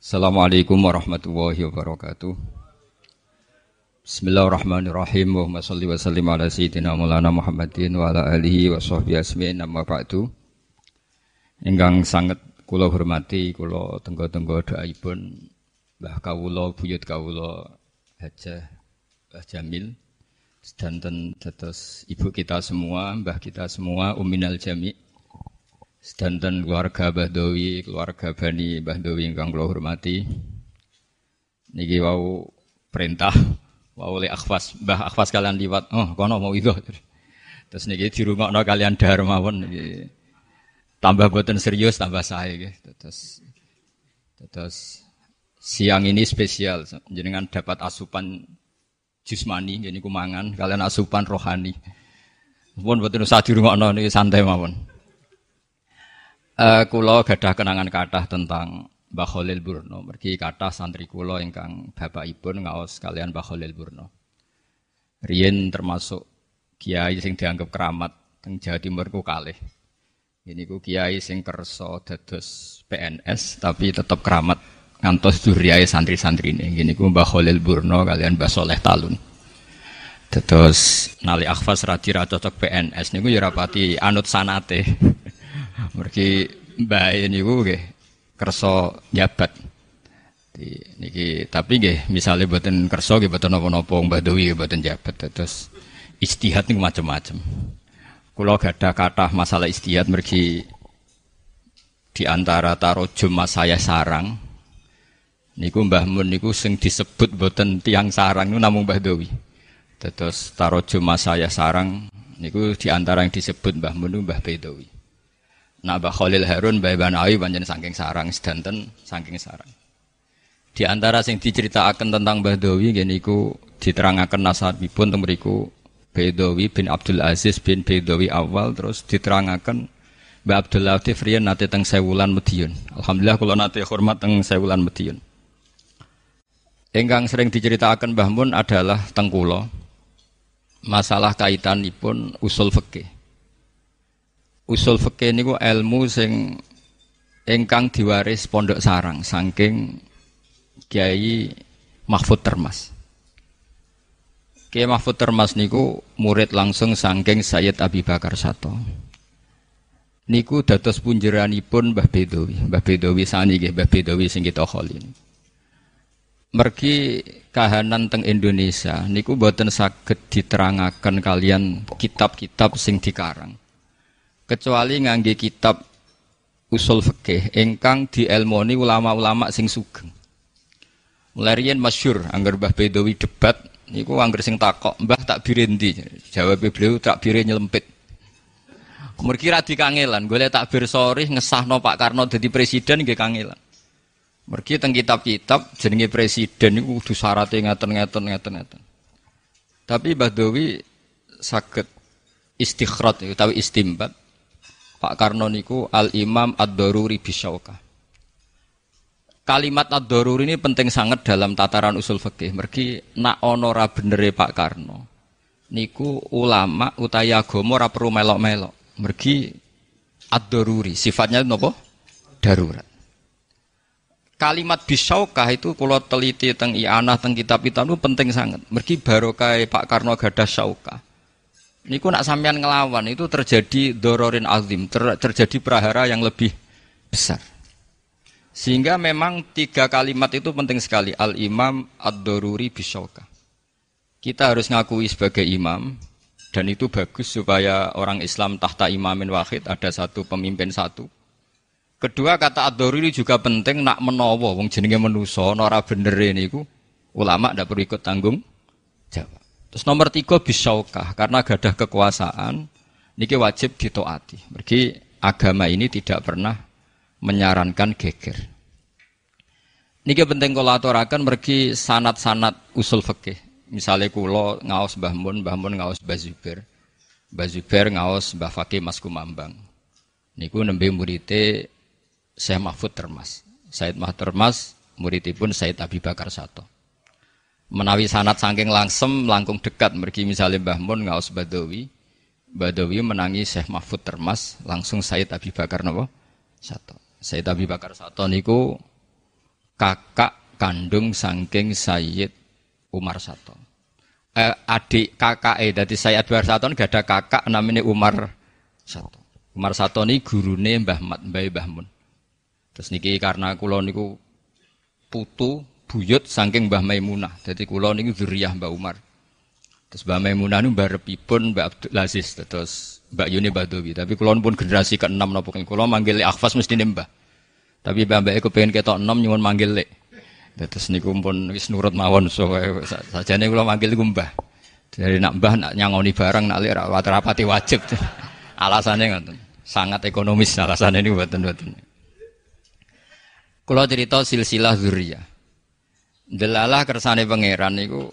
Assalamualaikum warahmatullahi wabarakatuh. Bismillahirrahmanirrahim. Wa salli wa sallim ala sayyidina Maulana Muhammadin wa ala alihi wa sahbihi asmi'in amma ba'du. Ingkang sangat kula hormati kula tenggo-tenggo doaipun Mbah kawula buyut kawula Hajah Mbah Jamil sedanten dados ibu kita semua, mbah kita semua Uminal Jami' Sedanten keluarga Bahdowi, keluarga Bani Bahdowi ingkang kula hormati. Niki wau perintah wau oleh akhwas, Mbah akhwas kalian liwat. Oh, kono mau itu. Terus niki dirungokno kalian darmawon niki. Tambah boten serius tambah saya nggih. Terus terus siang ini spesial jenengan dapat asupan jusmani jadi kumangan kalian asupan rohani. Pun boten usah dirungokno niki santai mawon. Uh, kulo gadah kenangan kathah tentang Mbah Khalil Burno. Mergi kathah santri kulo ingkang bapakipun ngaos kalian Mbah Khalil Burno. Rien termasuk kiai sing dianggap keramat teng Jawa Timur ku kalih. Ini ku kiai sing kerso dados PNS tapi tetap keramat ngantos duriai santri-santri ini. Gini ku Mbah Khalil Burno kalian Mbah Soleh Talun. Terus nali akhfas radira cocok PNS niku ya rapati anut sanate. Mergi mbak ini gue nggih kerso jabat. Niki tapi nggih misalnya buatin kerso nggih buatin nopo-nopo Mbah Dewi buatin jabat terus istihad nih macam-macam. Kulo gada kata masalah istihad mergi di antara tarojum saya sarang niku Mbah Mun niku sing disebut buatin tiang sarang niku namung Mbah Dewi. Terus tarojum mas saya sarang niku di antara yang disebut Mbah Mun Mbah Bedowi. Mbah Khalil Harun, Mbah Banawi banyak saking sarang, sedanten saking sarang. Di antara sing diceritakan tentang Mbah Dawi gini ku diterangkan nasabipun teng mriku Bedawi bin Abdul Aziz bin Bedawi awal terus diterangkan Mbah Abdul Latif riyen nate teng Sewulan Medion. Alhamdulillah kula nate hormat teng Sewulan Medion. Engkang sering diceritakan Mbah Mun adalah tengkulo masalah kaitanipun usul fikih usul fikih niku ilmu sing ingkang diwaris pondok sarang saking Kiai Mahfud Termas. Kiai Mahfud Termas niku murid langsung saking Sayyid Abi Bakar Sato. Niku dados punjeranipun Mbah Bedowi, Mbah Bedowi sani nggih Mbah Bedowi sing kita kholin. Mergi kahanan teng Indonesia niku boten saged diterangaken kalian kitab-kitab sing dikarang kecuali ngangge kitab usul fikih ingkang dielmoni ulama-ulama sing sugeng. Mulai riyen masyhur angger Mbah Bedowi debat niku angger sing takok, "Mbah tak birendi?" Jawab beliau tak bire nyelempit. Mergi ra dikangelan, golek takbir sorry ngesahno Pak Karno dadi presiden nggih kangelan. Mergi teng kitab-kitab jenenge presiden niku kudu syaratnya ngaten-ngaten ngaten-ngaten. Tapi Mbah Dewi saged istikhrot utawi istimbat Pak Karno niku Al Imam Ad-Daruri Bisyauka. Kalimat Ad-Daruri ini penting sangat dalam tataran usul fikih. Mergi nak onora benere Pak Karno. Niku ulama utaya agama ora perlu melok-melok. Mergi Ad-Daruri, sifatnya nopo? Darurat. Kalimat bisaukah itu kalau teliti teng ianah teng kitab-kitab itu penting sangat. Mergi barokah Pak Karno gadah syaukah Niku nak sampean ngelawan itu terjadi dororin azim, ter, terjadi prahara yang lebih besar. Sehingga memang tiga kalimat itu penting sekali. Al-imam ad-doruri bisyauka. Kita harus ngakui sebagai imam, dan itu bagus supaya orang Islam tahta imamin wahid, ada satu pemimpin satu. Kedua kata ad-doruri juga penting nak menowo, wong jenenge menuso, nora bener ini ulama ndak perlu ikut tanggung jawab. Terus nomor tiga bisaukah karena gadah kekuasaan niki wajib ditoati. Berarti agama ini tidak pernah menyarankan geger. Niki penting kalau aturakan mergi sanat-sanat usul fikih. Misalnya kulo ngaos Mbah Mun, Mbah Mun ngaos Mbah Zubair. Mbah Zubair ngaos Mbah Fakih Mas Kumambang. Niku nembe murite Syekh Mahfud Termas. Said Mahfud Termas muridipun Said Abi Bakar Sato menawi sanat saking langsem langkung dekat mergi misalnya Mbah Mun ngaos Badawi Badawi menangi Syekh Mahfud Termas langsung Said Abi Bakar napa satu Said Abi Bakar satu niku kakak kandung sangking Sayyid Umar Sato. Eh, adik kakak eh dari Sayyid Umar Sato gak ada kakak namanya Umar Sato. Umar Sato ini gurune Mbah Mat, Mbah Mbah Mun. Terus niki karena kula niku putu buyut saking Mbah Maimunah. Jadi kula niku zuriyah Mbah Umar. Terus Mbah Maimunah niku barepipun Mbah Abdul Aziz terus Mbak Yuni Badawi. Tapi kula pun generasi ke-6 napa kula manggil Akhfas mesti Mbah. Tapi Mbah Mbah iku pengen ketok 6 nyuwun manggil Lek. Terus niku pun wis nurut mawon so sajane kula manggil iku Mbah. Dari nak Mbah nak nyangoni barang nak lek rapati wajib. Alasannya ngoten. Sangat ekonomis alasannya ini buatan-buatan. Kalau cerita silsilah zuriyah. Delalah kersane pangeran niku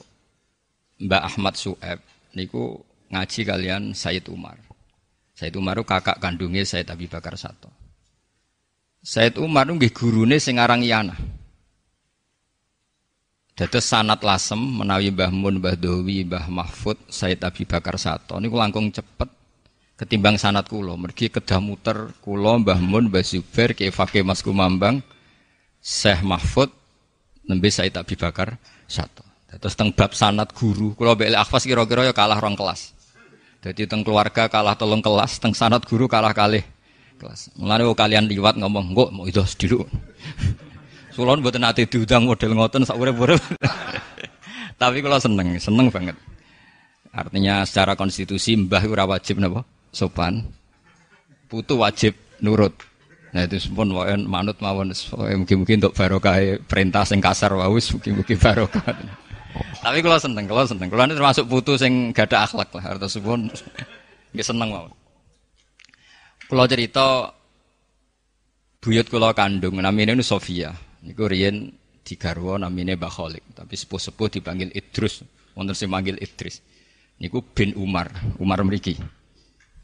Mbak Ahmad Sueb niku ngaji kalian Said Umar. Said Umar kakak kandungnya Said Abi Bakar Sato. Said Umar nggih gurune sing aran Iyana. Dados sanat lasem menawi Mbah Mun, Mbah Dowi, Mbah Mahfud, Said Abi Bakar Sato niku langkung cepet ketimbang sanat kulo. Mergi kedah muter kulo Mbah Mun, Mbah Zubair, Ki Fakih Mas Kumambang, Syekh Mahfud, nembe Said Abi Bakar satu. Terus teng bab sanat guru, kalau beli akhwas kira-kira ya kalah rong kelas. Jadi teng keluarga kalah tolong kelas, teng sanat guru kalah kalih kelas. Mulane kalian liwat ngomong, "Kok mau itu dulu." Sulon buat nanti diundang model ngoten sak urip-urip. Tapi kalau seneng, seneng banget. Artinya secara konstitusi mbah ora wajib napa? Sopan. Putu wajib nurut. Nah itu pun wae manut mawon mungkin-mungkin untuk barokah perintah sing kasar wawus mungkin-mungkin barokah. Tapi kalau seneng, kalau seneng, kalau termasuk putu sing gak ada akhlak lah, harus pun nggak seneng mawon. Kalau cerita buyut kalau kandung, namanya ini Sofia, niku riyen di Garwo namanya Mbah Kholik, tapi sepuh-sepuh dipanggil Idrus, wonten sing manggil Idris. Niku bin Umar, Umar mriki.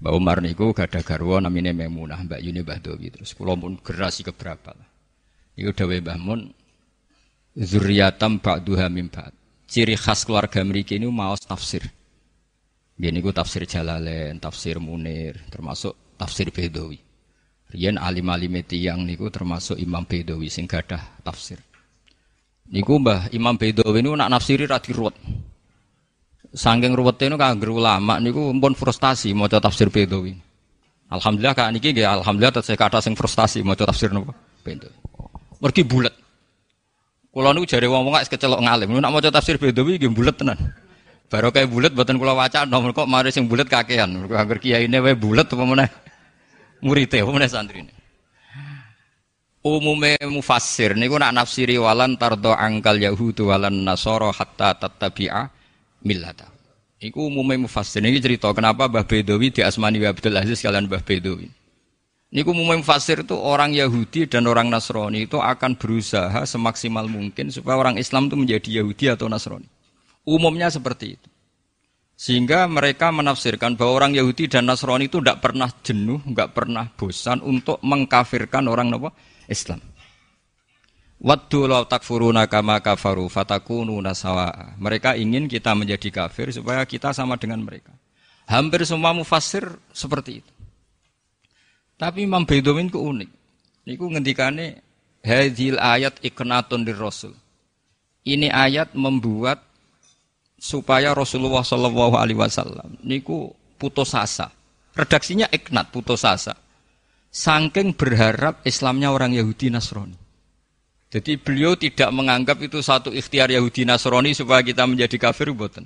Mbak Umar niku gak ada garwa namine Memunah, Mbak Yuni Mbah Dowi. Terus kula pun generasi keberapa lah. Iku dawuh Mbah Mun zuriyatam ba'duha min ba'd. Ciri khas keluarga mriki ini maos tafsir. Gini ku tafsir Jalalain, tafsir Munir, termasuk tafsir Bedawi. Rian alim-alim tiyang niku termasuk Imam Bedawi sing gadah tafsir. Niku Mbah Imam Bedawi niku nak nafsiri ra diruwet. Sangking ruwetnya itu kangger ulama niku pun frustasi mau tafsir Bedawi. Alhamdulillah kak niki nggih alhamdulillah saya kata sing frustasi mau tafsir nopo Bedawi. Mergi bulat. Kula niku jare wong-wong gak kecelok ngalim. Nak maca tafsir Bedawi nggih bulat tenan. Baru kayak bulat buatan kula waca nomor kok mari sing bulat kakean. Mergo angger kiyaine wae bulat apa meneh murite apa meneh santrine. Umume mufassir niku nak nafsiri walan tardo angkal yahudu walan nasoro hatta tattabi'a millata. Iku umumnya mufassir. Ini cerita kenapa Mbah Bedowi di Asmani Abdul Aziz kalian Mbah Bedowi. Niku umumnya mufassir itu orang Yahudi dan orang Nasrani itu akan berusaha semaksimal mungkin supaya orang Islam itu menjadi Yahudi atau Nasrani. Umumnya seperti itu. Sehingga mereka menafsirkan bahwa orang Yahudi dan Nasrani itu tidak pernah jenuh, nggak pernah bosan untuk mengkafirkan orang Islam. Waddu law takfuruna kama kafaru fatakunu nasawa. Mereka ingin kita menjadi kafir supaya kita sama dengan mereka. Hampir semua mufassir seperti itu. Tapi Imam Bedouin ku unik. Niku ngendikane hadil ayat iknatun dir Rasul. Ini ayat membuat supaya Rasulullah Shallallahu Alaihi Wasallam niku putus asa. Redaksinya iknat putus asa. Sangking berharap Islamnya orang Yahudi Nasrani. Jadi beliau tidak menganggap itu satu ikhtiar Yahudi Nasrani supaya kita menjadi kafir buatan.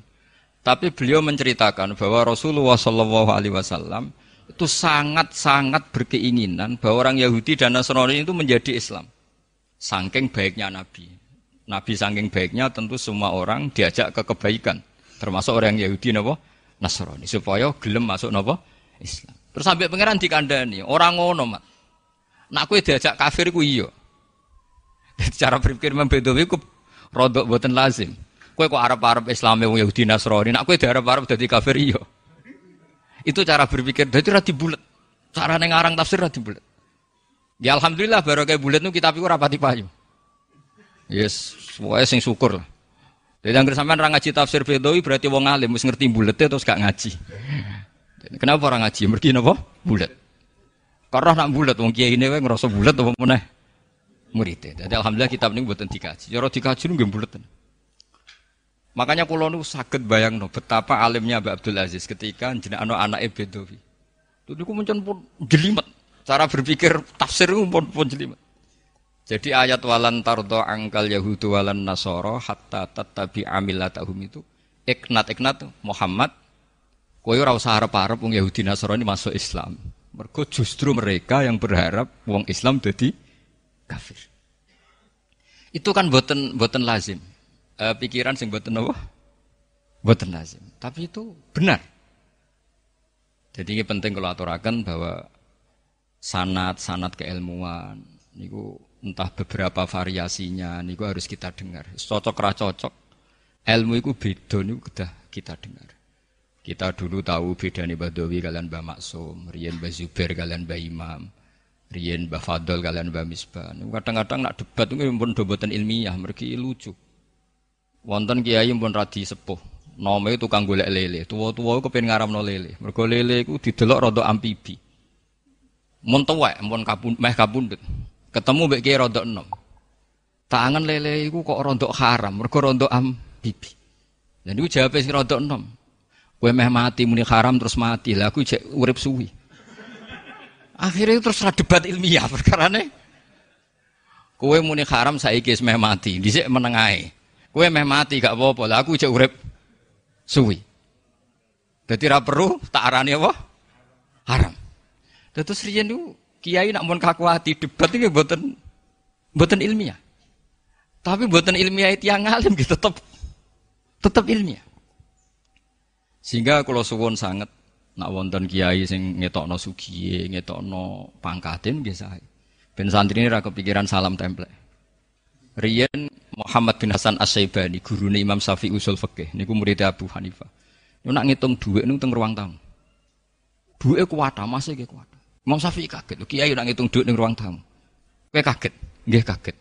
Tapi beliau menceritakan bahwa Rasulullah Shallallahu Alaihi Wasallam itu sangat-sangat berkeinginan bahwa orang Yahudi dan Nasrani itu menjadi Islam. Sangking baiknya Nabi. Nabi sangking baiknya tentu semua orang diajak ke kebaikan. Termasuk orang Yahudi nopo Nasrani. Supaya gelem masuk nopo Islam. Terus sampai pangeran dikandani. Orang ngono mat. Nak diajak kafir ku iyo. Cara berpikir membedawi ku rodok buatan lazim. Kue kok Arab-Arab Islam yang Yahudi Nasrani, nak kue di Arab-Arab jadi kafir iyo. Itu cara berpikir. Jadi rati bulat. Cara nengarang tafsir rati bulat. Ya alhamdulillah baru kayak bulat nu kita pikir rapati payu. Yes, semuanya sing syukur lah. Jadi yang sampean orang ngaji tafsir Bedawi berarti wong alim mesti ngerti bulat terus gak ngaji. Kenapa orang ngaji? Mergi napa? Bulat. Karena nak bulat wong kiai ini ngerasa bulat apa meneh? Murid. Jadi alhamdulillah kitab ini buatan dikaji. Cara dikaji nggih buletan. Makanya kulo nu sakit bayang no betapa alimnya Mbak Abdul Aziz ketika jenengan anak Bedowi. Itu niku muncul pun jelimet. Cara berpikir tafsir pun pun jelimet. Jadi ayat walan tardo angkal yahudu walan nasoro hatta tatabi amilatahum itu iknat iknat Muhammad koyo ora usah arep-arep wong Yahudi Nasrani masuk Islam. Mergo justru mereka yang berharap wong Islam jadi kafir. Itu kan boten boten lazim uh, pikiran sing boten apa? Boten lazim. Tapi itu benar. Jadi ini penting kalau aturakan bahwa sanat-sanat keilmuan niku entah beberapa variasinya niku harus kita dengar. Cocok ra cocok. Ilmu itu beda niku kita kita dengar. Kita dulu tahu beda nih kalian Mbah Maksum, Rian Mbah Zubair kalian Mbah Imam, Rian Mbah Fadol kalian Mbah Misbah. Kadang-kadang nak debat itu pun dobotan ilmiah, mereka lucu. Wonten kiai pun radi sepuh. Nome tukang golek lele. Tua-tua kepen ngaramno lele. Mergo lele iku didelok rada ampibi. Mun tuwek, mun kapun meh kapundhut. Ketemu mbek kiai rada enom. Tangan lele iku kok rada haram, mergo rada ampibi. Lah niku jawabe sing rada enom. Kowe meh mati muni haram terus mati. Lah aku urip suwi. Akhirnya terus debat ilmiah perkara ne. Kowe muni haram saiki wis meh mati, dhisik menengahe. Kue meh mati gak apa-apa. Lah aku cek urip suwi. Dadi ra perlu tak arani apa? Haram. Terus riyen niku kiai nak mun kaku hati debat iki mboten mboten ilmiah. Tapi mboten ilmiah itu yang ngalim gitu tetep tetep ilmiah. Sehingga kalau suwon sangat nak wonten kiai sing ngetokno sugiye, ngetokno pangkatin biasa. Ben santri ini ra kepikiran salam template. Rian Muhammad bin Hasan As-Saibani, guru Imam Syafi'i usul fikih, niku murid Abu Hanifah. Niku nak ngitung duit niku teng ruang tamu. Duit kuat, masih ge kuat. Imam Syafi'i kaget, kiai nak ngitung duit ning ruang tamu. Kowe kaget, nggih kaget.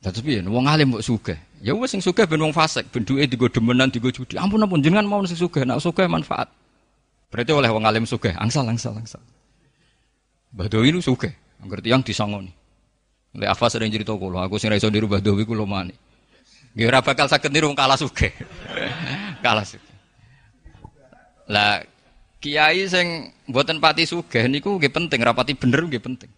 Terus piye wong alim mbok sugih. Ya wis sing sugih ben wong fasik, ben duwe digo demenan, digo judi. Ampun ampun jenengan mau sing sugih, nak sugih manfaat. Berarti oleh wong alim sugih, angsal angsal angsal. Mbah Doi nu sugih, anggere tiyang disangoni. Lek Afa sering cerita kulo, aku sing ra iso niru Mbah Dawi kulo mani. Nggih ora bakal saged niru kalah sugih. kalah sugih. Lah kiai sing mboten pati sugih niku nggih penting, rapati bener nggih penting.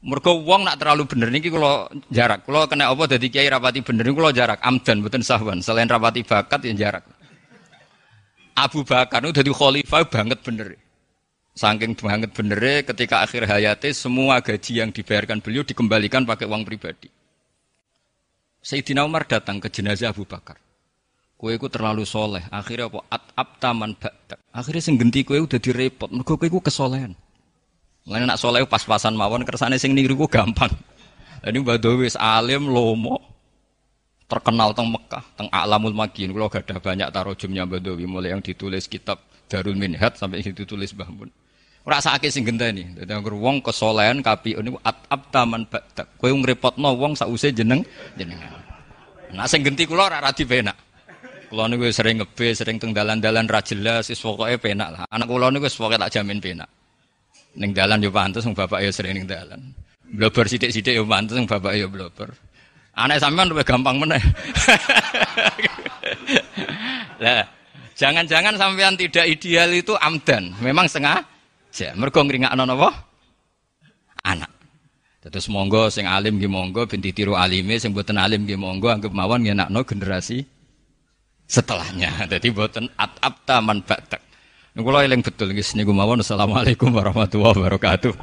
Mergo wong nak terlalu bener niki kula jarak. Kula kena apa dadi kiai rapati bener niku kula jarak amdan mboten sahwan. Selain rapati bakat ya jarak. Abu Bakar itu dadi khalifah banget bener. Saking banget bener ketika akhir hayatnya semua gaji yang dibayarkan beliau dikembalikan pakai uang pribadi. Sayyidina Umar datang ke jenazah Abu Bakar. Kue ku terlalu soleh. Akhirnya apa? At taman badak. Akhirnya sing genti kue udah direpot. Mergo kue ku kesolehan. Lain nak soleh pas-pasan mawon kersane sing niru ku gampang. Ini Badawi alim lomo terkenal teng Mekah, teng Alamul Makin. Kalau gak ada banyak tarojumnya Badawi mulai yang ditulis kitab Darul Minhat sampai yang ditulis Bahmun. Rasa sakit sing genteni. Dadi anggere wong kesolehan kapi niku atap taman badak. Kowe ngrepotno wong sause jeneng jenengan. Nah sing genti kula ora radi penak. Kula niku sering ngebe, sering teng dalan-dalan ra jelas, wis pokoke penak lah. Anak kula niku wis pokoke tak jamin penak. Ning dalan yo pantes wong bapak yo sering ning dalan. Blober sithik-sithik yo pantes wong bapak yo blober. Anak sampean luwih gampang meneh. lah, jangan-jangan sampean tidak ideal itu amdan, memang setengah Ja, mergo ngringakno napa? Anak. Terus monggo sing alim nggih monggo ben ditiru alime, sing boten alim nggih monggo anggap mawon ngenakno generasi setelahnya. Jadi boten atap taman batak. Kula eling betul nggih niku mawon. Assalamualaikum warahmatullahi wabarakatuh.